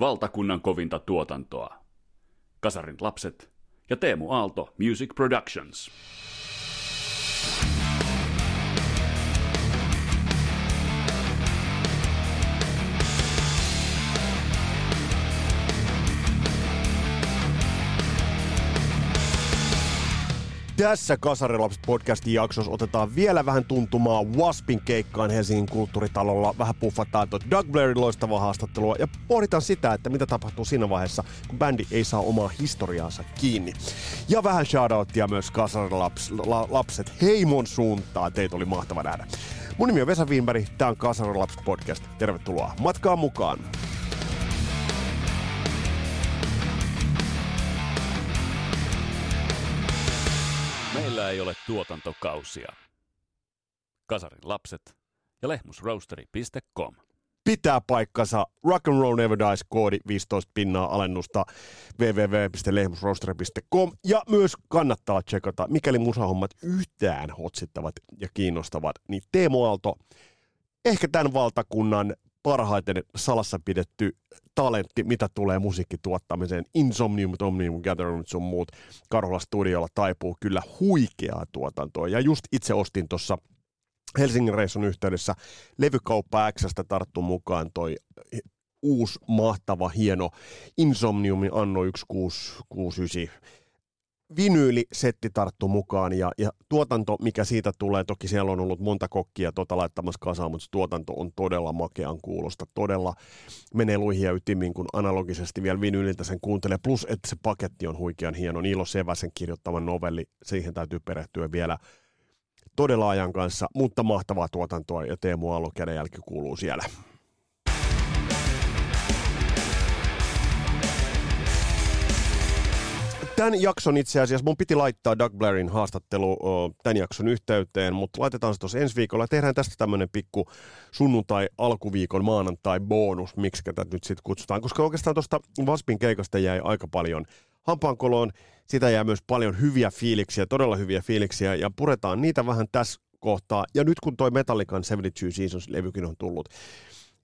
valtakunnan kovinta tuotantoa. Kasarin lapset ja Teemu Aalto Music Productions. Tässä Kasarilapset podcastin jaksossa otetaan vielä vähän tuntumaa Waspin keikkaan Helsingin kulttuuritalolla. Vähän puffataan tuota Doug Blairin loistavaa haastattelua ja pohditaan sitä, että mitä tapahtuu siinä vaiheessa, kun bändi ei saa omaa historiaansa kiinni. Ja vähän shoutouttia myös Kasarilapset heimon suuntaan. Teitä oli mahtava nähdä. Mun nimi on Vesa Wienberg, tää on Kasarilapset podcast. Tervetuloa matkaan mukaan. Ei ole tuotantokausia. Kasarin lapset ja lehmusroasteri.com. pitää paikkansa. Rock and Roll Never Dies koodi 15 pinnaa alennusta www.lehmusroaster.com ja myös kannattaa tsekata, mikäli musahommat yhtään hotsittavat ja kiinnostavat, niin Teemu Aalto, ehkä tämän valtakunnan parhaiten salassa pidetty talentti, mitä tulee musiikkituottamiseen. Insomnium, Omnium, Gathering sun muut. Karhola Studiolla taipuu kyllä huikeaa tuotantoa. Ja just itse ostin tuossa Helsingin reissun yhteydessä levykauppa Xstä tarttu mukaan toi uusi, mahtava, hieno Insomniumin Anno 1669 vinyylisetti tarttu mukaan ja, ja tuotanto, mikä siitä tulee, toki siellä on ollut monta kokkia tota laittamassa kasaan, mutta tuotanto on todella makean kuulosta, todella menee luihin ja ytimiin, kun analogisesti vielä vinyyliltä sen kuuntelee, plus että se paketti on huikean hieno, Niilo Seväsen kirjoittama novelli, siihen täytyy perehtyä vielä todella ajan kanssa, mutta mahtavaa tuotantoa ja Teemu Aallon kädenjälki kuuluu siellä. Tämän jakson itse asiassa, mun piti laittaa Doug Blairin haastattelu tämän jakson yhteyteen, mutta laitetaan se tuossa ensi viikolla. Tehdään tästä tämmöinen pikku sunnuntai, alkuviikon, maanantai bonus, miksi tätä nyt sitten kutsutaan. Koska oikeastaan tuosta Vaspin keikasta jäi aika paljon hampaankoloon. Sitä jää myös paljon hyviä fiiliksiä, todella hyviä fiiliksiä, ja puretaan niitä vähän tässä kohtaa. Ja nyt kun toi Metallican 72 Seasons-levykin on tullut,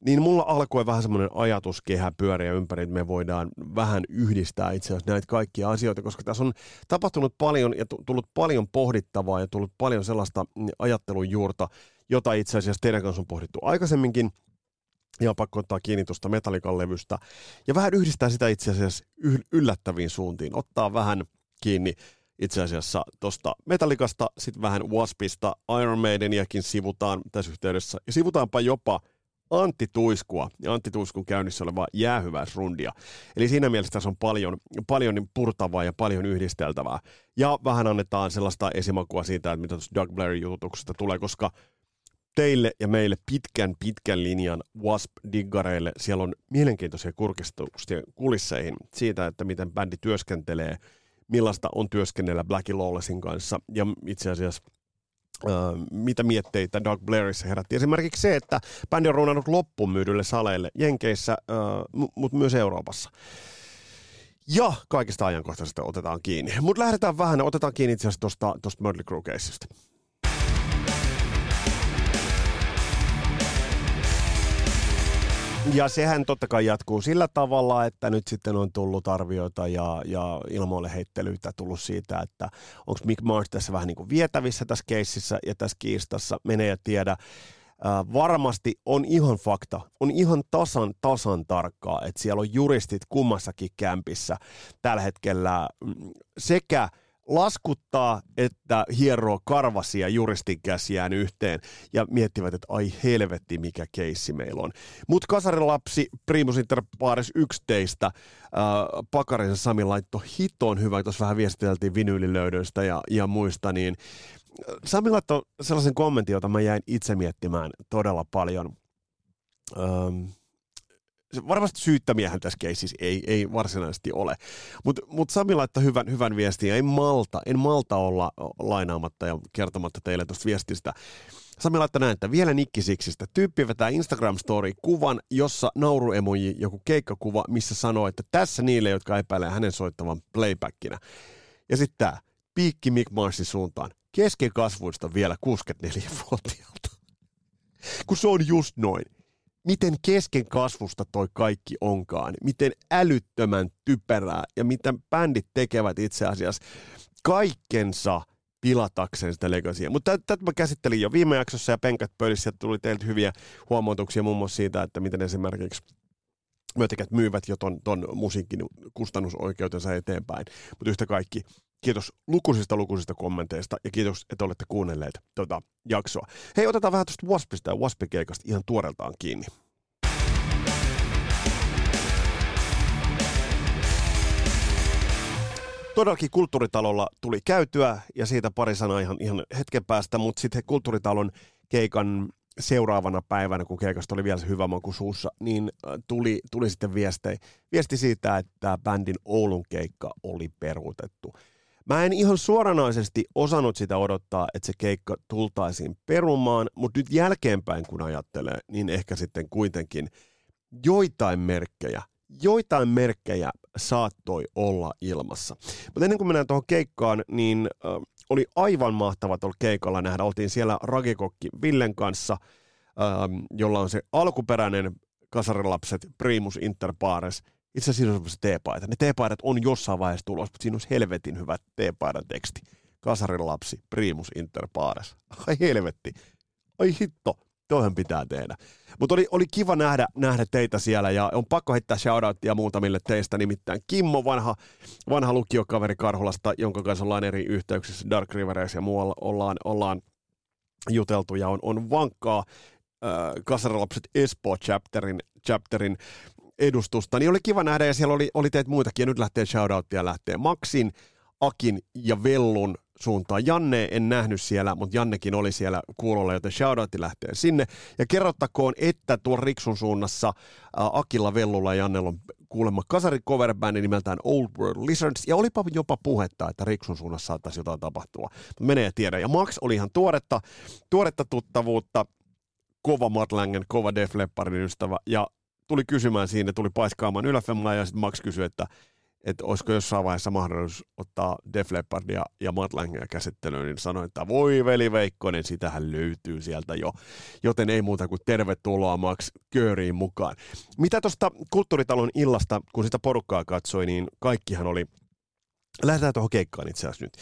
niin mulla alkoi vähän semmoinen ajatuskehä pyöriä ympäri, että me voidaan vähän yhdistää itse asiassa näitä kaikkia asioita, koska tässä on tapahtunut paljon ja tullut paljon pohdittavaa ja tullut paljon sellaista ajattelun juurta, jota itse asiassa teidän kanssa on pohdittu aikaisemminkin, ja pakko ottaa kiinni tuosta Metallican levystä, ja vähän yhdistää sitä itse asiassa yllättäviin suuntiin, ottaa vähän kiinni itse asiassa tuosta Metallicasta, sitten vähän Waspista, Iron Maideniakin sivutaan tässä yhteydessä, ja sivutaanpa jopa Antti Tuiskua ja Antti Tuiskun käynnissä olevaa jäähyväisrundia. Eli siinä mielessä tässä on paljon, paljon purtavaa ja paljon yhdisteltävää. Ja vähän annetaan sellaista esimakua siitä, että mitä tuossa Doug Blairin jututuksesta tulee, koska teille ja meille pitkän, pitkän linjan Wasp-diggareille siellä on mielenkiintoisia kurkistuksia kulisseihin siitä, että miten bändi työskentelee, millaista on työskennellä Blackie Lawlessin kanssa ja itse asiassa – mitä mietteitä Doug Blairissa herätti. Esimerkiksi se, että bändi on runnannut loppuun myydylle saleille Jenkeissä, mutta myös Euroopassa. Ja kaikista ajankohtaisesta otetaan kiinni. Mutta lähdetään vähän, otetaan kiinni itse asiassa tuosta Mötley Crue Ja sehän totta kai jatkuu sillä tavalla, että nyt sitten on tullut arvioita ja, ja ilmoille heittelyitä tullut siitä, että onko Mick Mars tässä vähän niin kuin vietävissä tässä keississä ja tässä kiistassa, menee ja tiedä. Äh, varmasti on ihan fakta, on ihan tasan, tasan tarkkaa, että siellä on juristit kummassakin kämpissä tällä hetkellä mm, sekä – laskuttaa, että hieroo karvasia juristin käsiään yhteen ja miettivät, että ai helvetti mikä keissi meillä on. Mutta kasarilapsi Primus Inter Pares 11 äh, Pakarisen Sami laittoi hiton hyvä, tuossa vähän viestiteltiin vinyylilöydöistä ja, ja muista, niin äh, Sami laittoi sellaisen kommentin, jota mä jäin itse miettimään todella paljon. Ähm, varmasti syyttämiähän tässä keississä ei, ei varsinaisesti ole. Mutta mut Sami laittaa hyvän, hyvän viestin ja en malta, en malta olla lainaamatta ja kertomatta teille tuosta viestistä. Sami laittaa näin, että vielä nikkisiksistä. Tyyppi vetää Instagram-story kuvan, jossa nauruemoji joku keikkakuva, missä sanoo, että tässä niille, jotka epäilee hänen soittavan playbackina. Ja sitten tämä, piikki Mick Marsin suuntaan. Keskikasvuista vielä 64-vuotiaalta. Kun se on just noin miten kesken kasvusta toi kaikki onkaan, miten älyttömän typerää ja mitä bändit tekevät itse asiassa kaikkensa pilatakseen sitä legacyä. Mutta tätä mä käsittelin jo viime jaksossa ja penkät pöydissä, ja tuli teiltä hyviä huomautuksia muun muassa siitä, että miten esimerkiksi myötäkät myyvät jo ton, ton musiikin kustannusoikeutensa eteenpäin. Mutta yhtä kaikki, kiitos lukuisista lukuisista kommenteista ja kiitos, että olette kuunnelleet tuota jaksoa. Hei, otetaan vähän tuosta Waspista ja Waspikeikasta ihan tuoreeltaan kiinni. todellakin kulttuuritalolla tuli käytyä ja siitä pari sanaa ihan, ihan hetken päästä, mutta sitten kulttuuritalon keikan seuraavana päivänä, kun keikasta oli vielä se hyvä maku suussa, niin äh, tuli, tuli sitten viesti, viesti siitä, että bändin Oulun keikka oli peruutettu. Mä en ihan suoranaisesti osannut sitä odottaa, että se keikka tultaisiin perumaan, mutta nyt jälkeenpäin kun ajattelee, niin ehkä sitten kuitenkin joitain merkkejä, joitain merkkejä saattoi olla ilmassa. Mutta ennen kuin mennään tuohon keikkaan, niin äh, oli aivan mahtava tuolla keikalla nähdä. Oltiin siellä Ragekokki Villen kanssa, ähm, jolla on se alkuperäinen kasarilapset Primus Inter Pares. Itse asiassa siinä on teepaita. Ne teepaidat on jossain vaiheessa tulossa, mutta siinä on helvetin hyvä teepaidan teksti. Kasarilapsi Primus Inter Pares. Ai helvetti. Ai hitto toihan pitää tehdä. Mutta oli, oli kiva nähdä, nähdä teitä siellä ja on pakko heittää shoutouttia muutamille teistä, nimittäin Kimmo, vanha, vanha lukiokaveri Karhulasta, jonka kanssa ollaan eri yhteyksissä Dark Rivereissa ja muualla ollaan, ollaan juteltu ja on, on vankkaa äh, Kasarilapset Espoo chapterin, chapterin edustusta, niin oli kiva nähdä ja siellä oli, oli teitä muitakin ja nyt lähtee shoutouttia lähtee Maxin, Akin ja Vellun suuntaan. Janne en nähnyt siellä, mutta Jannekin oli siellä kuulolla, joten shoutoutti lähtee sinne. Ja kerrottakoon, että tuon Riksun suunnassa Akilla Vellulla ja Jannella on kuulemma kasari cover nimeltään Old World Lizards, ja olipa jopa puhetta, että Riksun suunnassa saattaisi jotain tapahtua. Mutta menee tiedä. Ja Max oli ihan tuoretta, tuoretta tuttavuutta, kova Matt Langen, kova Def Leppardin ystävä, ja tuli kysymään siinä, tuli paiskaamaan yläfemmaa, ja sitten Max kysyi, että että olisiko jossain vaiheessa mahdollisuus ottaa Def Leppardia ja Matt Langia käsittelyyn, niin sanoin, että voi veli Veikkonen, sitähän löytyy sieltä jo. Joten ei muuta kuin tervetuloa Max Kööriin mukaan. Mitä tuosta kulttuuritalon illasta, kun sitä porukkaa katsoi, niin kaikkihan oli Lähdetään tuohon keikkaan itse asiassa nyt.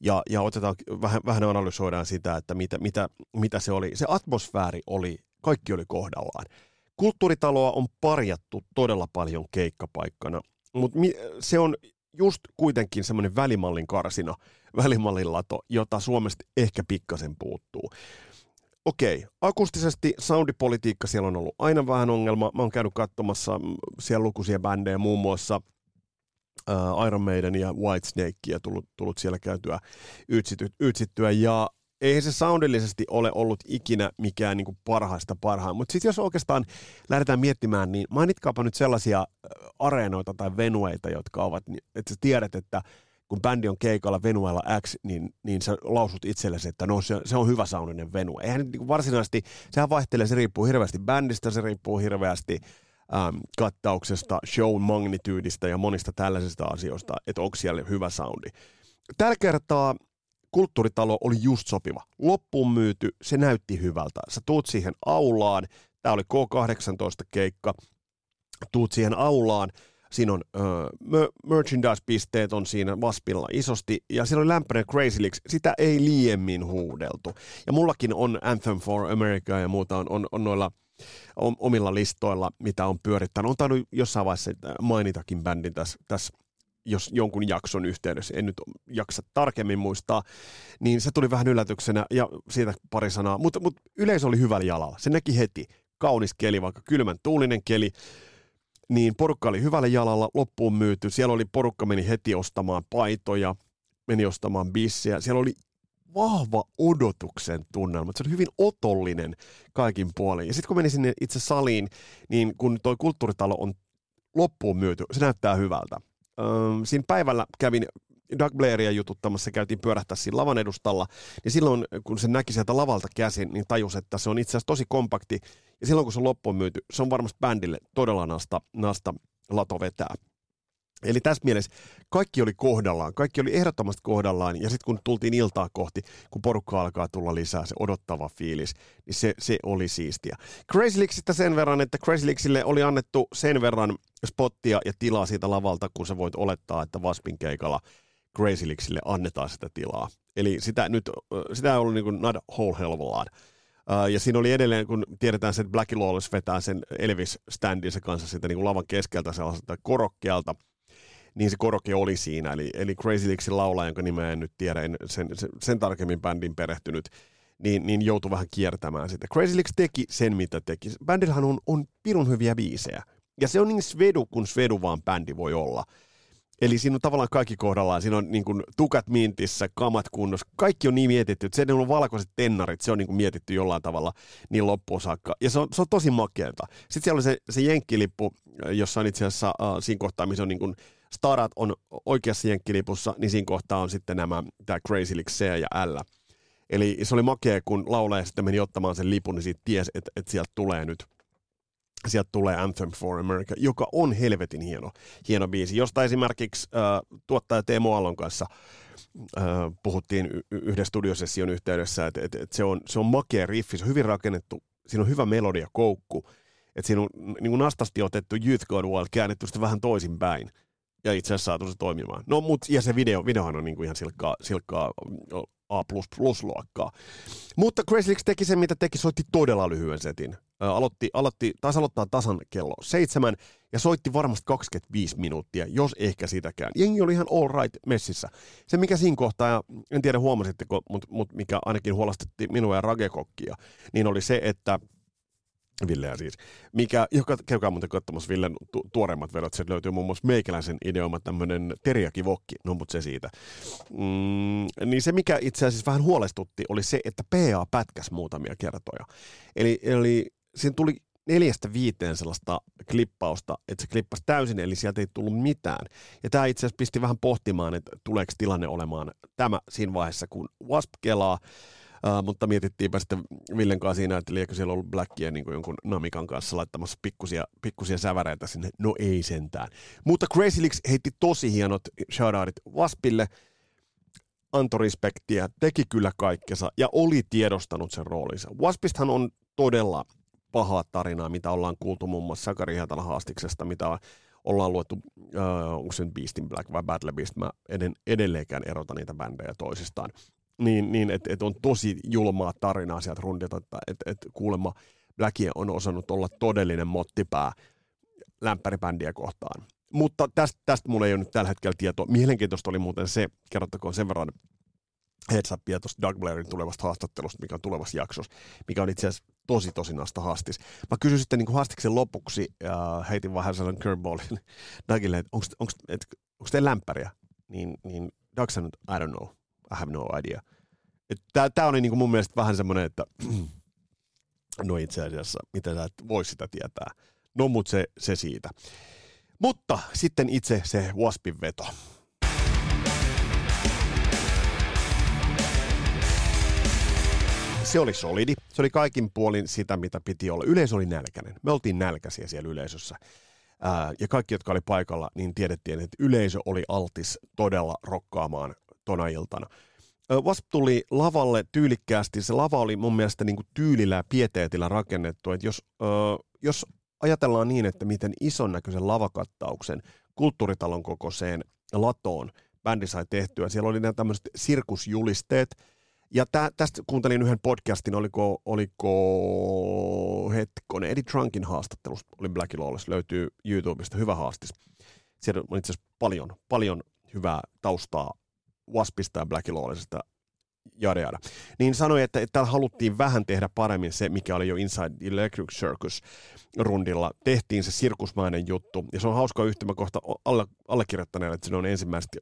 Ja, ja otetaan, vähän, vähän analysoidaan sitä, että mitä, mitä, mitä se oli. Se atmosfääri oli, kaikki oli kohdallaan. Kulttuuritaloa on parjattu todella paljon keikkapaikkana mutta se on just kuitenkin semmoinen välimallin karsina, välimallin lato, jota Suomesta ehkä pikkasen puuttuu. Okei, akustisesti soundipolitiikka siellä on ollut aina vähän ongelma. Mä oon käynyt katsomassa mm, siellä lukuisia bändejä, muun muassa Iron Maiden ja Whitesnakea tullut, tullut siellä käytyä ytsittyä. Ja ei se soundillisesti ole ollut ikinä mikään niin kuin parhaista parhaan. Mutta sitten jos oikeastaan lähdetään miettimään, niin mainitkaapa nyt sellaisia areenoita tai venueita, jotka ovat, niin, että sä tiedät, että kun bändi on keikalla venuella X, niin, niin sä lausut itsellesi, että no se, se on hyvä soundinen venue. Eihän niin varsinaisesti, sehän vaihtelee, se riippuu hirveästi bändistä, se riippuu hirveästi ähm, kattauksesta, show magnityyдistä ja monista tällaisista asioista, että onko siellä hyvä soundi. Tällä kertaa kulttuuritalo oli just sopiva. Loppuun myyty, se näytti hyvältä. Sä tuut siihen aulaan, tämä oli K18-keikka, tuut siihen aulaan, siinä on uh, merchandise-pisteet on siinä Vaspilla isosti, ja siellä on lämpöinen Crazy Leaks, sitä ei liiemmin huudeltu. Ja mullakin on Anthem for America ja muuta on, on, on noilla omilla listoilla, mitä on pyörittänyt. On tainnut jossain vaiheessa mainitakin bändin tässä, tässä jos jonkun jakson yhteydessä, en nyt jaksa tarkemmin muistaa, niin se tuli vähän yllätyksenä ja siitä pari sanaa, mutta, mutta yleisö oli hyvällä jalalla. Se näki heti, kaunis keli, vaikka kylmän tuulinen keli, niin porukka oli hyvällä jalalla, loppuun myyty. Siellä oli porukka meni heti ostamaan paitoja, meni ostamaan bissiä. Siellä oli vahva odotuksen tunnelma. Se oli hyvin otollinen kaikin puolin. Ja sitten kun meni sinne itse saliin, niin kun toi kulttuuritalo on loppuun myyty, se näyttää hyvältä. Öö, siinä päivällä kävin Doug Blairia jututtamassa, käytiin pyörähtää siinä lavan edustalla, niin silloin kun se näki sieltä lavalta käsin, niin tajus, että se on itse asiassa tosi kompakti, ja silloin kun se on loppuun myyty, se on varmasti bändille todella nasta, nasta lato vetää. Eli tässä mielessä kaikki oli kohdallaan, kaikki oli ehdottomasti kohdallaan, ja sitten kun tultiin iltaa kohti, kun porukka alkaa tulla lisää, se odottava fiilis, niin se, se oli siistiä. Crazy Leaguesista sen verran, että Crazy Leaguesille oli annettu sen verran spottia ja tilaa siitä lavalta, kun sä voit olettaa, että Waspin keikalla Crazy Leaguesille annetaan sitä tilaa. Eli sitä nyt, sitä on ollut niin kuin not whole hell of a lot. Ja siinä oli edelleen, kun tiedetään se, että Black Lawless vetää sen Elvis-standinsa kanssa sitä niin kuin lavan keskeltä sellaiselta korokkeelta, niin se koroke oli siinä. Eli, eli Crazy Leaksin laulaja, jonka nimeä en nyt tiedä, en sen, sen, tarkemmin bändin perehtynyt, niin, niin joutui vähän kiertämään sitä. Crazy Leaks teki sen, mitä teki. Bändillähän on, on pirun hyviä biisejä. Ja se on niin svedu, kun svedu vaan bändi voi olla. Eli siinä on tavallaan kaikki kohdallaan. Siinä on niin kuin tukat mintissä, kamat kunnossa. Kaikki on niin mietitty, että se on valkoiset tennarit, se on niin kuin mietitty jollain tavalla niin loppuun saakka. Ja se on, se on tosi makeata. Sitten siellä on se, se jenkkilippu, jossa on itse asiassa äh, siinä kohtaa, missä on niin kuin starat on oikeassa jenkkilipussa, niin siinä kohtaa on sitten nämä, tämä Crazy League C ja L. Eli se oli makea, kun laulaja sitten meni ottamaan sen lipun, niin siitä ties, että, että sieltä tulee nyt sieltä tulee Anthem for America, joka on helvetin hieno, hieno biisi, josta esimerkiksi äh, tuottaja Teemo Allon kanssa äh, puhuttiin yhden studiosession yhteydessä, että et, et se, on, se on makea riffi, se on hyvin rakennettu, siinä on hyvä melodia, koukku, että siinä on niin kuin nastasti otettu Youth God Wild käännetty sitä vähän toisinpäin ja itse asiassa saatu se toimimaan. No, mut, ja se video, videohan on niin kuin ihan silkkaa, silkkaa A++-luokkaa. Mutta Crazy teki sen, mitä teki, soitti todella lyhyen setin. Aloitti, aloitti, taas aloittaa tasan kello seitsemän ja soitti varmasti 25 minuuttia, jos ehkä sitäkään. Jengi oli ihan all right messissä. Se, mikä siinä kohtaa, ja en tiedä huomasitteko, mutta mut mikä ainakin huolastutti minua ja Ragekokkia, niin oli se, että Villeä siis. Mikä, joka, käykää muuten katsomassa Villen tu- tuoreimmat vedot, se löytyy muun muassa meikäläisen ideoma tämmöinen teriakivokki, no mutta se siitä. Mm, niin se, mikä itse asiassa vähän huolestutti, oli se, että PA pätkäs muutamia kertoja. Eli, eli siinä tuli neljästä viiteen sellaista klippausta, että se klippasi täysin, eli sieltä ei tullut mitään. Ja tämä itse asiassa pisti vähän pohtimaan, että tuleeko tilanne olemaan tämä siinä vaiheessa, kun Wasp kelaa, Uh, mutta mietittiinpä sitten Villen kanssa siinä, että liekö siellä ollut Blackia niin kuin jonkun Namikan kanssa laittamassa pikkusia, pikkusia säväreitä sinne. No ei sentään. Mutta Crazy Leaks heitti tosi hienot shoutoutit Waspille, antoi respektiä, teki kyllä kaikkensa ja oli tiedostanut sen roolinsa. Waspisthan on todella pahaa tarinaa, mitä ollaan kuultu muun muassa Sakari haastiksesta, mitä ollaan luettu, uh, onko se Beast in Black vai Battle Beast, mä eden, edelleenkään erota niitä bändejä toisistaan niin, niin että et on tosi julmaa tarinaa sieltä rundilta, että et, et kuulemma Blackie on osannut olla todellinen mottipää lämpäribändiä kohtaan. Mutta tästä, tästä mulla ei ole nyt tällä hetkellä tietoa. Mielenkiintoista oli muuten se, kerrottakoon sen verran heads upia tuosta Doug Blairin tulevasta haastattelusta, mikä on tulevassa jaksossa, mikä on itse asiassa tosi tosi nasta haastis. Mä kysyin sitten niin haastiksen lopuksi ja heitin vähän sellainen curveballin Dougille, että onko teillä lämpäriä? Niin, niin Doug sanoi, I don't know. I have no idea. Tämä oli niinku mun mielestä vähän semmoinen, että no itse asiassa, mitä sä et voi sitä tietää. No mut se, se siitä. Mutta sitten itse se Waspin veto. Se oli solidi. Se oli kaikin puolin sitä, mitä piti olla. Yleisö oli nälkäinen. Me oltiin nälkäisiä siellä yleisössä. Ää, ja kaikki, jotka oli paikalla, niin tiedettiin, että yleisö oli altis todella rokkaamaan tona iltana. Wasp tuli lavalle tyylikkäästi. Se lava oli mun mielestä niin kuin tyylillä ja pieteetillä rakennettu. Että jos, ö, jos ajatellaan niin, että miten ison näköisen lavakattauksen kulttuuritalon kokoiseen latoon bändi sai tehtyä. Siellä oli nämä tämmöiset sirkusjulisteet. Ja tä, tästä kuuntelin yhden podcastin, oliko, oliko hetkonen, Eddie Trunkin haastattelusta oli Black Lawless, löytyy YouTubesta, hyvä haastis. Siellä on itse asiassa paljon, paljon hyvää taustaa Waspista ja Black Lawlessista jada, jada. Niin sanoi, että, että täällä haluttiin vähän tehdä paremmin se, mikä oli jo Inside Electric Circus rundilla. Tehtiin se sirkusmainen juttu, ja se on hauska yhtymäkohta alle, allekirjoittaneelle, että se on ensimmäistä,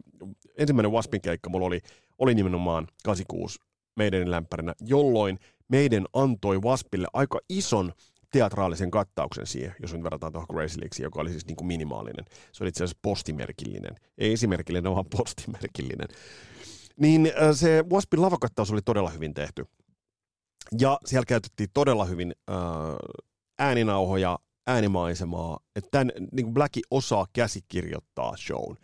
ensimmäinen Waspin keikka mulla oli, oli nimenomaan 86 meidän lämpärinä, jolloin meidän antoi Waspille aika ison teatraalisen kattauksen siihen, jos nyt verrataan tuohon Grace Leaguesiin, joka oli siis niin kuin minimaalinen. Se oli itse asiassa postimerkillinen. Ei esimerkillinen, vaan postimerkillinen. Niin se Waspin lavakattaus oli todella hyvin tehty. Ja siellä käytettiin todella hyvin äh, ääninauhoja, äänimaisemaa, että tämän, niin kuin Blacki osaa käsikirjoittaa shown.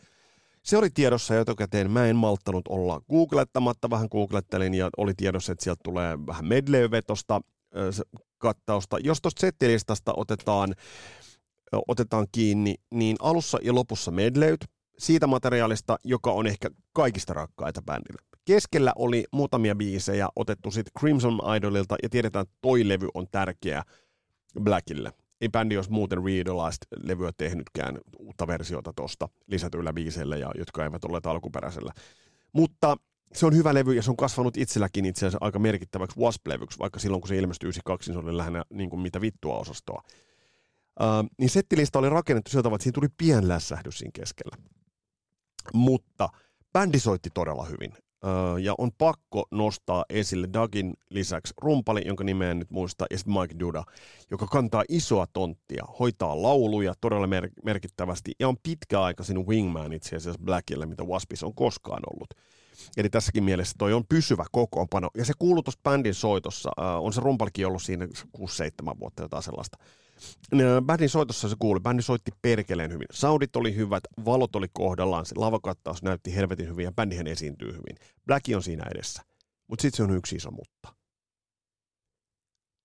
Se oli tiedossa etukäteen, mä en malttanut olla googlettamatta, vähän googlettelin ja oli tiedossa, että sieltä tulee vähän medley-vetosta kattausta. Jos tuosta settilistasta otetaan, otetaan kiinni, niin alussa ja lopussa medleyt siitä materiaalista, joka on ehkä kaikista rakkaita bändille. Keskellä oli muutamia biisejä otettu sitten Crimson Idolilta ja tiedetään, että toi levy on tärkeä Blackille. Ei bändi olisi muuten Realized-levyä tehnytkään uutta versiota tuosta lisätyillä biiseillä, ja, jotka eivät olleet alkuperäisellä. Mutta se on hyvä levy ja se on kasvanut itselläkin itse asiassa aika merkittäväksi Wasp-levyksi, vaikka silloin kun se ilmestyi 92, niin se oli lähinnä niin kuin mitä vittua osastoa. Uh, niin settilista oli rakennettu sieltä tavalla, että siinä tuli pien lässähdys siinä keskellä. Mutta bändi soitti todella hyvin. Uh, ja on pakko nostaa esille Dugin lisäksi rumpali, jonka nimeä en nyt muista, ja Mike Duda, joka kantaa isoa tonttia, hoitaa lauluja todella mer- merkittävästi, ja on pitkäaikaisin wingman itse asiassa Blackille, mitä Waspis on koskaan ollut. Eli tässäkin mielessä toi on pysyvä kokoonpano. Ja se kuuluu tuossa bändin soitossa. Uh, on se rumpalikin ollut siinä 6-7 vuotta jotain sellaista. Bändin soitossa se kuuli. Bändi soitti perkeleen hyvin. Saudit oli hyvät, valot oli kohdallaan, se lavakattaus näytti helvetin hyvin ja bändihän esiintyy hyvin. Blacki on siinä edessä. Mutta sitten se on yksi iso mutta.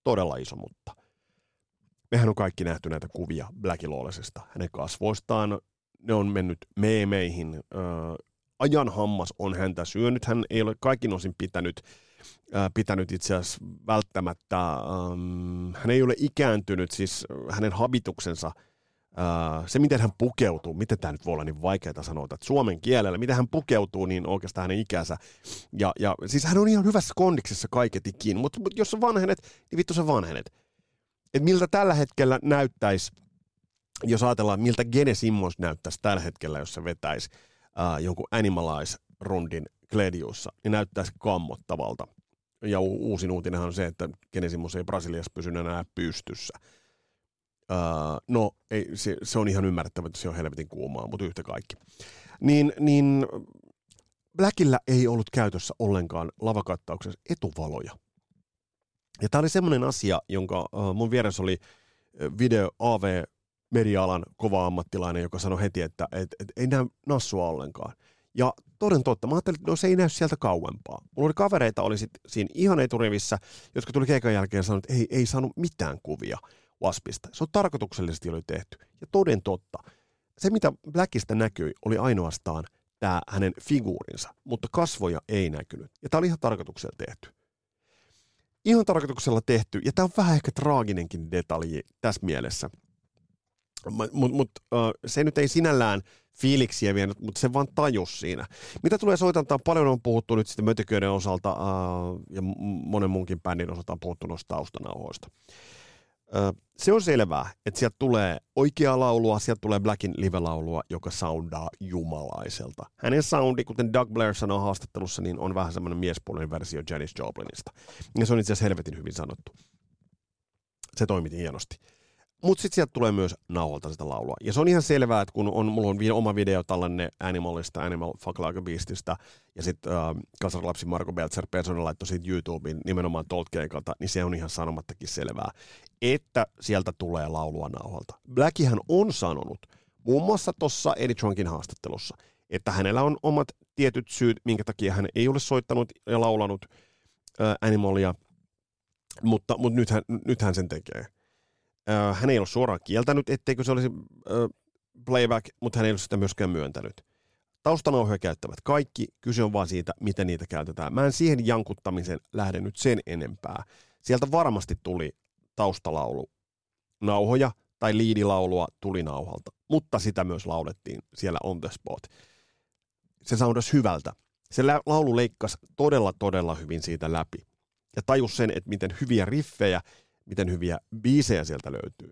Todella iso mutta. Mehän on kaikki nähty näitä kuvia Blackiloolesesta. Hänen kasvoistaan ne on mennyt meemeihin. Öö, ajan hammas on häntä syönyt. Hän ei ole kaikin osin pitänyt pitänyt itse asiassa välttämättä, ähm, hän ei ole ikääntynyt, siis hänen habituksensa, äh, se miten hän pukeutuu, miten tämä nyt voi olla niin vaikeaa sanoa, että suomen kielellä, miten hän pukeutuu, niin oikeastaan hänen ikänsä. Ja, ja siis hän on ihan hyvässä kondiksessa kaiketikin, mutta, mutta jos on vanhenet, niin vittu se vanhenet. Et miltä tällä hetkellä näyttäisi, jos ajatellaan, miltä Gene Simmons näyttäisi tällä hetkellä, jos se vetäisi äh, jonkun Animalize-rundin Glediussa, niin näyttäisi kammottavalta. Ja u- uusin uutinenhan on se, että Genesimus ei Brasiliassa pysynyt enää pystyssä. Öö, no, ei, se, se, on ihan ymmärrettävä, että se on helvetin kuumaa, mutta yhtä kaikki. Niin, niin Blackillä ei ollut käytössä ollenkaan lavakattauksessa etuvaloja. Ja tämä oli semmoinen asia, jonka mun vieressä oli video AV medialan kova ammattilainen, joka sanoi heti, että et, et, ei näy nassua ollenkaan. Ja toden totta, mä ajattelin, että no se ei näy sieltä kauempaa. Mulla oli kavereita, oli sit siinä ihan eturivissä, jotka tuli keikan jälkeen ja sanoi, että ei, ei saanut mitään kuvia Waspista. Se on tarkoituksellisesti oli tehty. Ja toden totta, se mitä Blackista näkyi oli ainoastaan tämä hänen figuurinsa, mutta kasvoja ei näkynyt. Ja tämä oli ihan tarkoituksella tehty. Ihan tarkoituksella tehty, ja tämä on vähän ehkä traaginenkin detalji tässä mielessä. Mutta mut, se nyt ei sinällään fiiliksiä vienyt, mutta se vaan tajus siinä. Mitä tulee soitantaan, paljon on puhuttu nyt sitten mötiköiden osalta ja monen muunkin bändin osalta on puhuttu noista taustanauhoista. Uh, se on selvää, että sieltä tulee oikeaa laulua, sieltä tulee Blackin live-laulua, joka soundaa jumalaiselta. Hänen soundi, kuten Doug Blair sanoi haastattelussa, niin on vähän semmoinen miespuolinen versio Janis Joplinista. Ja se on itse asiassa helvetin hyvin sanottu. Se toimiti hienosti. Mutta sitten sieltä tulee myös nauhalta sitä laulua. Ja se on ihan selvää, että kun on, mulla on oma video tällainen Animalista, Animal Fuck Like a Beastista, ja sitten äh, kasarlapsi Marko Belzer Persona laittoi siitä YouTubeen nimenomaan tuolta keikalta, niin se on ihan sanomattakin selvää, että sieltä tulee laulua nauhalta. Blackihän on sanonut, muun muassa tuossa Eddie Trunkin haastattelussa, että hänellä on omat tietyt syyt, minkä takia hän ei ole soittanut ja laulanut äh, Animalia, mutta, mutta nythän, nythän sen tekee hän ei ole suoraan kieltänyt, etteikö se olisi playback, mutta hän ei ole sitä myöskään myöntänyt. Taustanauhoja käyttävät kaikki, kyse on vaan siitä, miten niitä käytetään. Mä en siihen jankuttamisen lähde nyt sen enempää. Sieltä varmasti tuli taustalaulu nauhoja tai liidilaulua tuli nauhalta, mutta sitä myös laulettiin siellä on the spot. Se soundasi hyvältä. Se laulu leikkasi todella, todella hyvin siitä läpi. Ja tajus sen, että miten hyviä riffejä miten hyviä biisejä sieltä löytyy.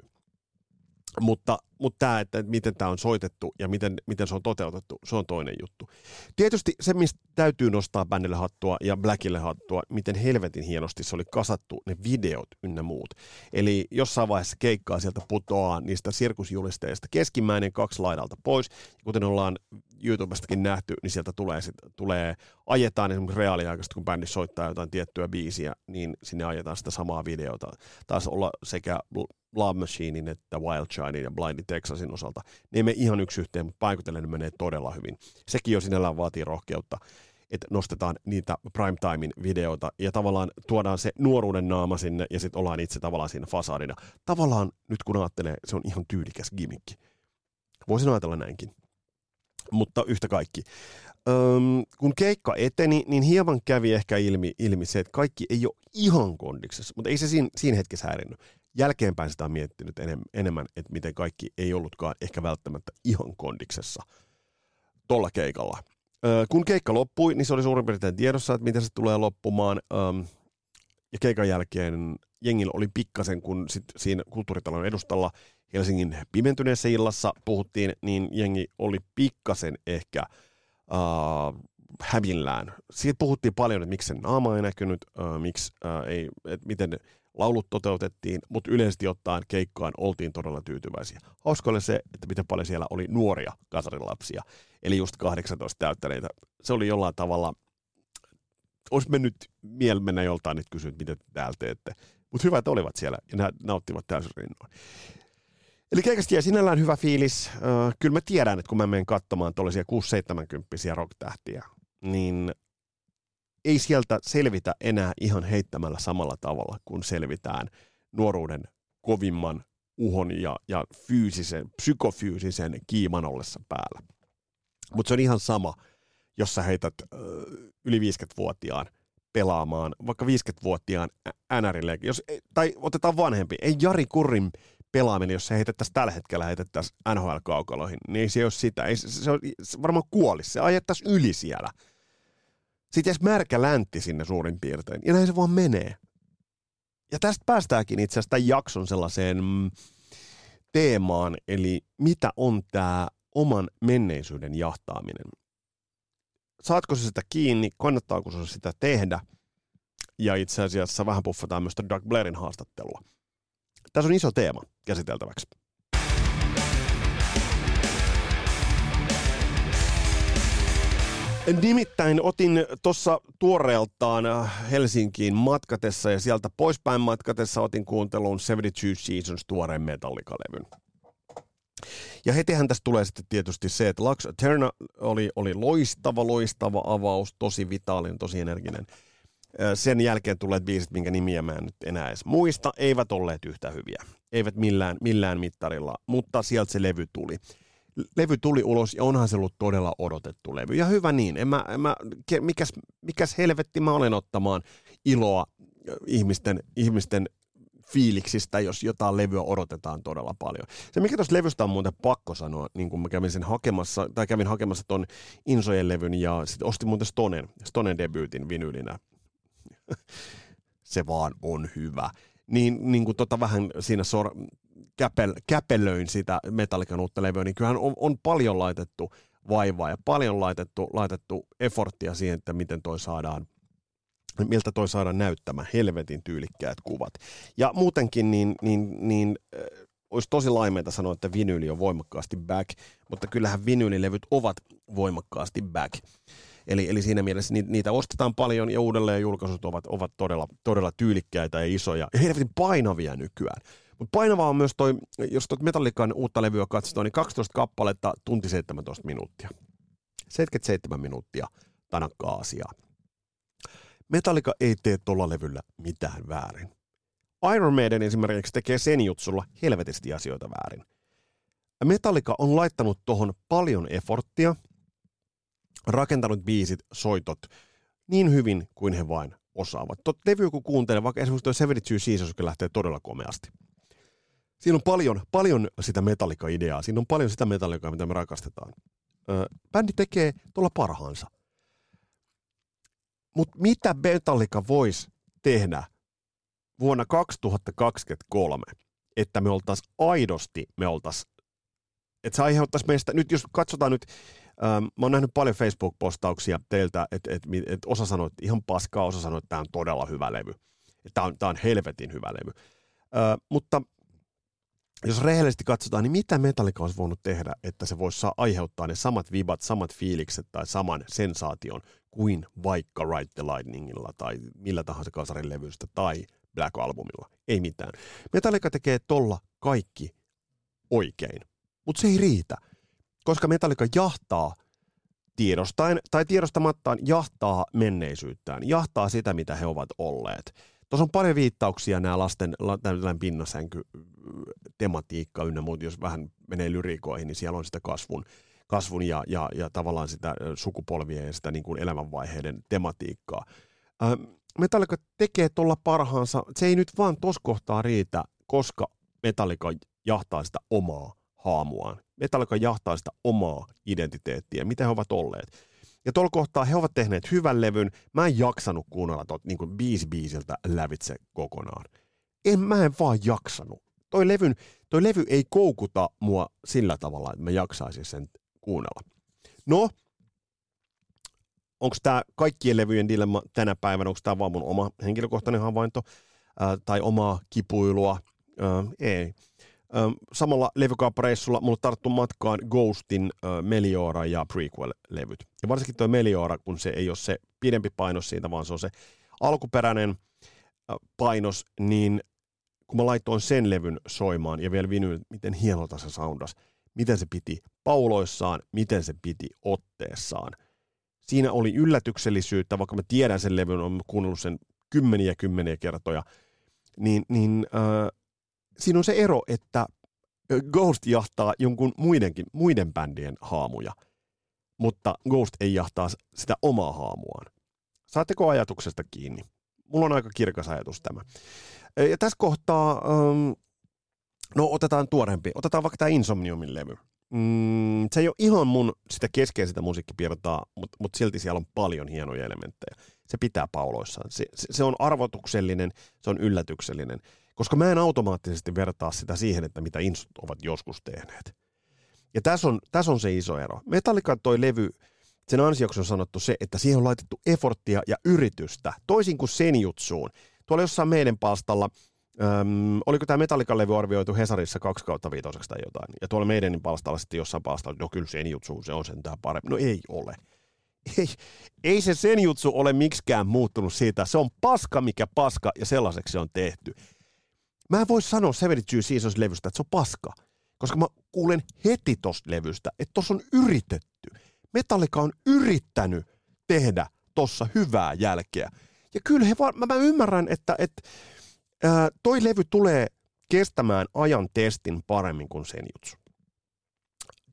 Mutta, mutta tämä, että miten tämä on soitettu ja miten, miten se on toteutettu, se on toinen juttu. Tietysti se, mistä täytyy nostaa bändille hattua ja Blackille hattua, miten helvetin hienosti se oli kasattu, ne videot ynnä muut. Eli jossain vaiheessa keikkaa sieltä putoaa niistä sirkusjulisteista keskimmäinen kaksi laidalta pois. Kuten ollaan YouTubestakin nähty, niin sieltä tulee, sit, tulee ajetaan esimerkiksi reaaliaikaisesti, kun bändi soittaa jotain tiettyä biisiä, niin sinne ajetaan sitä samaa videota. Taas olla sekä Love Machinein että Wild Chinein ja Blindin Texasin osalta. Ne mene ihan yksi yhteen, mutta paikotellen ne menee todella hyvin. Sekin jo sinällään vaatii rohkeutta että nostetaan niitä primetimein videoita ja tavallaan tuodaan se nuoruuden naama sinne ja sitten ollaan itse tavallaan siinä fasadina. Tavallaan nyt kun ajattelee, se on ihan tyylikäs gimmikki. Voisin ajatella näinkin. Mutta yhtä kaikki. Öm, kun keikka eteni, niin hieman kävi ehkä ilmi, ilmi se, että kaikki ei ole ihan kondiksessa, mutta ei se siinä, siinä hetkessä häirinnyt. Jälkeenpäin sitä on miettinyt enem, enemmän, että miten kaikki ei ollutkaan ehkä välttämättä ihan kondiksessa tuolla keikalla kun keikka loppui, niin se oli suurin piirtein tiedossa, että miten se tulee loppumaan. ja keikan jälkeen jengillä oli pikkasen, kun sit siinä kulttuuritalon edustalla Helsingin pimentyneessä illassa puhuttiin, niin jengi oli pikkasen ehkä uh, hävillään. Siitä puhuttiin paljon, että miksi sen naama ei näkynyt, uh, miksi, uh, ei, että miten laulut toteutettiin, mutta yleisesti ottaen keikkaan oltiin todella tyytyväisiä. Hauska oli se, että miten paljon siellä oli nuoria kasarilapsia, eli just 18 täyttäneitä. Se oli jollain tavalla, olisi mennyt miel mennä joltain nyt kysyä, mitä täällä teette. Mutta hyvät olivat siellä ja nauttivat täysin rinnoin. Eli keikasta jäi sinällään hyvä fiilis. kyllä mä tiedän, että kun mä menen katsomaan tuollaisia 6-70 rock-tähtiä, niin ei sieltä selvitä enää ihan heittämällä samalla tavalla, kun selvitään nuoruuden kovimman uhon ja, ja fyysisen, psykofyysisen kiiman ollessa päällä. Mutta se on ihan sama, jos sä heität ö, yli 50-vuotiaan pelaamaan, vaikka 50-vuotiaan NRille, jos, tai otetaan vanhempi, ei Jari Kurrin pelaaminen, jos se heitettäisiin tällä hetkellä heitettäisiin NHL-kaukaloihin, niin ei se ole sitä. Ei, se, se, se varmaan kuolisi, se ajettaisiin yli siellä – sitten jäisi märkä läntti sinne suurin piirtein. Ja näin se vaan menee. Ja tästä päästäänkin itse asiassa tämän jakson sellaiseen mm, teemaan, eli mitä on tämä oman menneisyyden jahtaaminen. Saatko se sitä kiinni, kannattaako se sitä tehdä? Ja itse asiassa vähän puffataan myös Doug Blairin haastattelua. Tässä on iso teema käsiteltäväksi. Nimittäin otin tuossa tuoreeltaan äh, Helsinkiin matkatessa ja sieltä poispäin matkatessa otin kuunteluun 72 Seasons tuoreen Metallica-levyn. Ja hetihän tästä tulee sitten tietysti se, että Lux Eterna oli, oli loistava, loistava avaus, tosi vitaalinen, tosi energinen. Sen jälkeen tulee biisit, minkä nimiä mä en nyt enää edes muista, eivät olleet yhtä hyviä. Eivät millään, millään mittarilla, mutta sieltä se levy tuli levy tuli ulos ja onhan se ollut todella odotettu levy. Ja hyvä niin, en mä, en mä, mikäs, mikäs helvetti mä olen ottamaan iloa ihmisten, ihmisten fiiliksistä, jos jotain levyä odotetaan todella paljon. Se, mikä tuossa levystä on muuten pakko sanoa, niin kun mä kävin sen hakemassa, tai kävin hakemassa ton Insojen levyn ja sitten ostin muuten Stonen, Stonen debyytin vinylinä. Se vaan on hyvä. Niin, niin kuin tota vähän siinä sor, käpel, käpelöin sitä Metallican uutta levyä, niin kyllähän on, on paljon laitettu vaivaa ja paljon laitettu, laitettu efforttia siihen, että miten toi saadaan miltä toi saadaan näyttämään helvetin tyylikkäät kuvat. Ja muutenkin niin, niin, niin äh, olisi tosi laimeita sanoa, että vinyli on voimakkaasti back, mutta kyllähän vinyylilevyt ovat voimakkaasti back. Eli, eli siinä mielessä niitä, niitä ostetaan paljon ja uudelleen julkaisut ovat, ovat todella, todella tyylikkäitä ja isoja ja helvetin painavia nykyään. Mutta painavaa on myös toi, jos tuot Metallican uutta levyä katsoo, niin 12 kappaletta, tunti 17 minuuttia. 77 minuuttia tanakkaa asiaa. Metallica ei tee tuolla levyllä mitään väärin. Iron Maiden esimerkiksi tekee sen jutsulla helvetisti asioita väärin. Metallica on laittanut tuohon paljon efforttia, rakentanut biisit, soitot niin hyvin kuin he vain osaavat. Tuot levy kun kuuntelee, vaikka esimerkiksi tuo 72 Seasons, joka lähtee todella komeasti – Siinä on paljon, paljon sitä metallika-ideaa. Siinä on paljon sitä metallikaa, mitä me rakastetaan. Ö, bändi tekee tuolla parhaansa. Mutta mitä Metallica voisi tehdä vuonna 2023, että me oltaisiin aidosti, me oltaisiin, että se aiheuttaisi meistä, nyt jos katsotaan nyt, ähm, mä oon nähnyt paljon Facebook-postauksia teiltä, että et, et osa sanoo, että ihan paskaa, osa sanoo, että tämä on todella hyvä levy. Tämä on, on helvetin hyvä levy. Äh, mutta jos rehellisesti katsotaan, niin mitä Metallica olisi voinut tehdä, että se voisi saa aiheuttaa ne samat vibat, samat fiilikset tai saman sensaation kuin vaikka Ride the Lightningilla tai millä tahansa kasarin levystä tai Black Albumilla. Ei mitään. Metallica tekee tolla kaikki oikein, mutta se ei riitä, koska Metallica jahtaa tiedostaen tai tiedostamattaan jahtaa menneisyyttään, jahtaa sitä, mitä he ovat olleet. Tuossa on paljon viittauksia nämä lasten tällainen pinnasänky tematiikka ynnä muut, jos vähän menee lyriikoihin, niin siellä on sitä kasvun, kasvun ja, ja, ja tavallaan sitä sukupolvien ja sitä niin kuin elämänvaiheiden tematiikkaa. Metallica tekee tuolla parhaansa. Se ei nyt vaan tuossa kohtaa riitä, koska Metallica jahtaa sitä omaa haamuaan. Metallica jahtaa sitä omaa identiteettiä, mitä he ovat olleet. Ja tuolla kohtaa he ovat tehneet hyvän levyn. Mä en jaksanut kuunnella tot, niin kuin biisi biisiltä lävitse kokonaan. En, mä en vaan jaksanut. Toi, levyn, toi levy ei koukuta mua sillä tavalla, että mä jaksaisin sen kuunnella. No, onko tämä kaikkien levyjen dilemma tänä päivänä, onko tämä vaan mun oma henkilökohtainen havainto ää, tai omaa kipuilua? Ää, ei. Samalla levykauppareissulla mulla tarttu matkaan Ghostin Meliora ja Prequel-levyt. Ja varsinkin tuo Meliora, kun se ei ole se pidempi painos siitä, vaan se on se alkuperäinen painos, niin kun mä laitoin sen levyn soimaan ja vielä vinyl, miten hienolta se soundas, miten se piti pauloissaan, miten se piti otteessaan – siinä oli yllätyksellisyyttä, vaikka mä tiedän sen levyn, on kuunnellut sen kymmeniä kymmeniä kertoja, niin, niin äh, siinä on se ero, että Ghost jahtaa jonkun muidenkin, muiden bändien haamuja, mutta Ghost ei jahtaa sitä omaa haamuaan. Saatteko ajatuksesta kiinni? Mulla on aika kirkas ajatus tämä. Ja tässä kohtaa, ähm, no otetaan tuorempi, otetaan vaikka tämä Insomniumin levy. Mm, se ei ole ihan mun sitä keskeisintä musiikkipirtaa, mutta mut silti siellä on paljon hienoja elementtejä. Se pitää pauloissaan. Se, se, se on arvotuksellinen, se on yllätyksellinen, koska mä en automaattisesti vertaa sitä siihen, että mitä insut ovat joskus tehneet. Ja tässä on, tässä on se iso ero. Metallica toi levy, sen ansioksi on sanottu se, että siihen on laitettu efforttia ja yritystä, toisin kuin Senjutsuun. Tuolla jossain meidän palstalla – Öm, oliko tämä Metallican levy arvioitu Hesarissa 2 kautta viitoseksi tai jotain? Ja tuolla meidän palstalla sitten jossain palstalla, no kyllä sen jutsu, se on sentään parempi. No ei ole. Ei, ei se sen jutsu ole miksikään muuttunut siitä. Se on paska, mikä paska, ja sellaiseksi se on tehty. Mä en voi sanoa 72 Seasons-levystä, että se on paska, koska mä kuulen heti tosta levystä, että tossa on yritetty. Metallica on yrittänyt tehdä tossa hyvää jälkeä. Ja kyllä he var- mä, mä ymmärrän, että, että ää, toi levy tulee kestämään ajan testin paremmin kuin sen jutsu.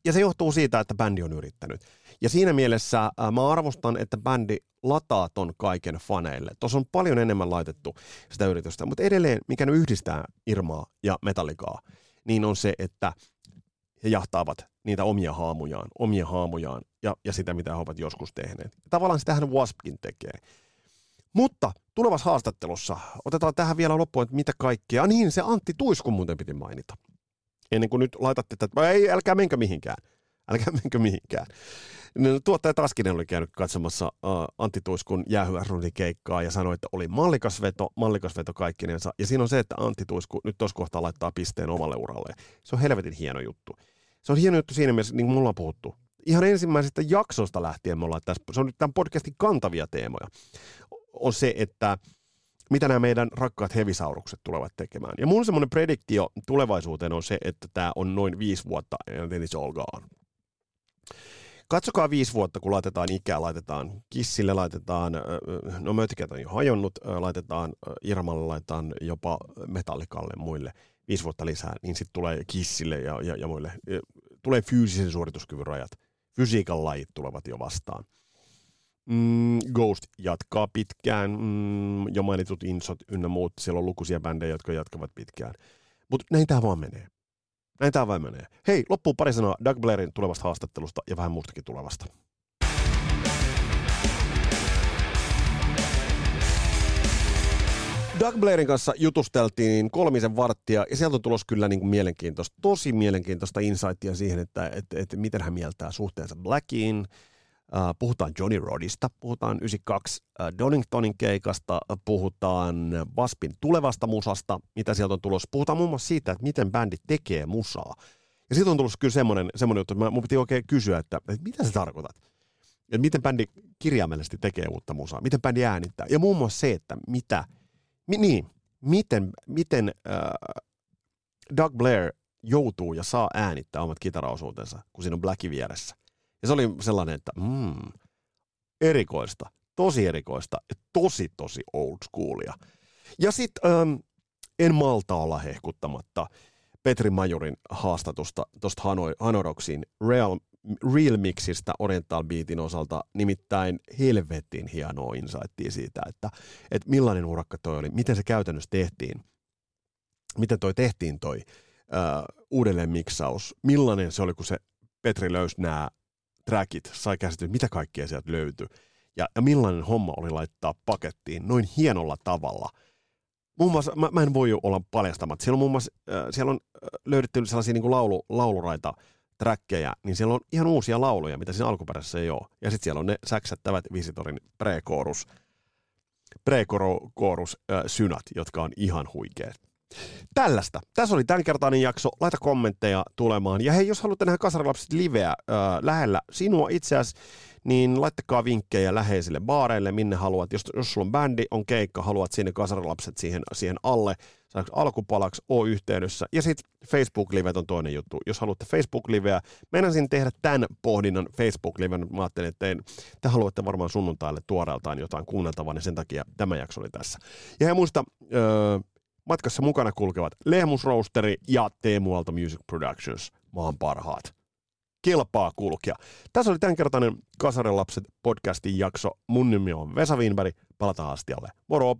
Ja se johtuu siitä, että bändi on yrittänyt. Ja siinä mielessä ää, mä arvostan, että bändi lataa ton kaiken faneille. Tuossa on paljon enemmän laitettu sitä yritystä, mutta edelleen, mikä nyt yhdistää Irmaa ja Metallicaa, niin on se, että he jahtaavat niitä omia haamujaan, omia haamujaan ja, ja sitä, mitä he ovat joskus tehneet. Tavallaan sitähän Waspkin tekee. Mutta tulevassa haastattelussa otetaan tähän vielä loppuun, että mitä kaikkea. Ah, niin, se Antti Tuisku muuten piti mainita. Ennen kuin nyt laitatte tätä, ei, älkää menkö mihinkään. Älkää menkö mihinkään. Tuottaja Taskinen oli käynyt katsomassa uh, Antti Tuiskun keikkaa ja sanoi, että oli mallikas veto, mallikas veto kaikkinensa. Ja siinä on se, että Antti Tuisku nyt tuossa kohtaa laittaa pisteen omalle uralle. Se on helvetin hieno juttu. Se on hieno juttu siinä mielessä, niin kuin mulla on puhuttu. Ihan ensimmäisestä jaksosta lähtien me ollaan tässä, se on nyt tämän podcastin kantavia teemoja on se, että mitä nämä meidän rakkaat hevisaurukset tulevat tekemään. Ja mun semmoinen prediktio tulevaisuuteen on se, että tämä on noin viisi vuotta, and then it's all gone. Katsokaa viisi vuotta, kun laitetaan ikää, laitetaan kissille, laitetaan, no mötikät on jo hajonnut, laitetaan Irmalle, laitetaan jopa metallikalle muille viisi vuotta lisää, niin sitten tulee kissille ja, ja, ja muille, tulee fyysisen suorituskyvyn rajat. Fysiikan lajit tulevat jo vastaan. Mm, Ghost jatkaa pitkään, mm, jo mainitut Insot ynnä muut, siellä on lukuisia bändejä, jotka jatkavat pitkään. Mutta näin tämä vaan menee. Näin tämä vaan menee. Hei, loppuu pari sanaa Doug Blairin tulevasta haastattelusta ja vähän muustakin tulevasta. Doug Blairin kanssa jutusteltiin kolmisen varttia ja sieltä on tulos kyllä niin kuin mielenkiintoista, tosi mielenkiintoista insightia siihen, että, että, että miten hän mieltää suhteensa Blackiin, puhutaan Johnny Rodista, puhutaan 92 Doningtonin keikasta, puhutaan Waspin tulevasta musasta, mitä sieltä on tulossa. Puhutaan muun muassa siitä, että miten bändi tekee musaa. Ja sitten on tullut kyllä semmoinen, semmoinen juttu, että mun piti oikein kysyä, että, että mitä sä tarkoitat? Että miten bändi kirjaimellisesti tekee uutta musaa, miten bändi äänittää. Ja muun muassa se, että mitä, mi, niin, miten, miten äh, Doug Blair joutuu ja saa äänittää omat kitaraosuutensa, kun siinä on Blacki vieressä. Ja se oli sellainen, että mm, erikoista, tosi erikoista tosi tosi old schoolia. Ja sitten ähm, en malta olla hehkuttamatta Petri Majurin haastatusta tuosta Hanoroxin Real, Real Mixistä Oriental Beatin osalta, nimittäin helvetin hienoa insightia siitä, että, että millainen urakka toi oli, miten se käytännössä tehtiin, miten toi tehtiin toi uh, uudelleen miksaus, millainen se oli, kun se Petri löysi nämä trackit, sai käsityä, mitä kaikkea sieltä löytyi, ja, ja millainen homma oli laittaa pakettiin noin hienolla tavalla – muun muassa, mä, mä en voi olla paljastamatta, siellä on muun muassa, äh, siellä on äh, löydetty sellaisia niin kuin laulu, lauluraita trackkejä, niin siellä on ihan uusia lauluja, mitä siinä alkuperäisessä ei ole. Ja sitten siellä on ne säksättävät Visitorin pre-koorus, pre-koorus äh, synat, jotka on ihan huikeat. Tällaista. Tässä oli tämänkertainen jakso. Laita kommentteja tulemaan. Ja hei, jos haluatte nähdä Kasarilapset liveä äh, lähellä sinua itse asiassa, niin laittakaa vinkkejä läheisille baareille, minne haluat. Jos, jos sulla on bändi, on keikka, haluat sinne kasarilapset siihen, siihen alle, saako alkupalaksi, oo yhteydessä. Ja sitten Facebook-livet on toinen juttu. Jos haluatte Facebook-liveä, meinasin tehdä tämän pohdinnan Facebook-liven. Mä ajattelin, että te, te haluatte varmaan sunnuntaille tuoreeltaan jotain kuunneltavaa, niin sen takia tämä jakso oli tässä. Ja hei muista, öö, matkassa mukana kulkevat Lehmus Roasteri ja Teemu Aalto Music Productions, maan parhaat kelpaa kulkea. Tässä oli tämänkertainen Kasaren lapset podcastin jakso. Mun nimi on Vesa Wienberg. Palataan astialle. Moro!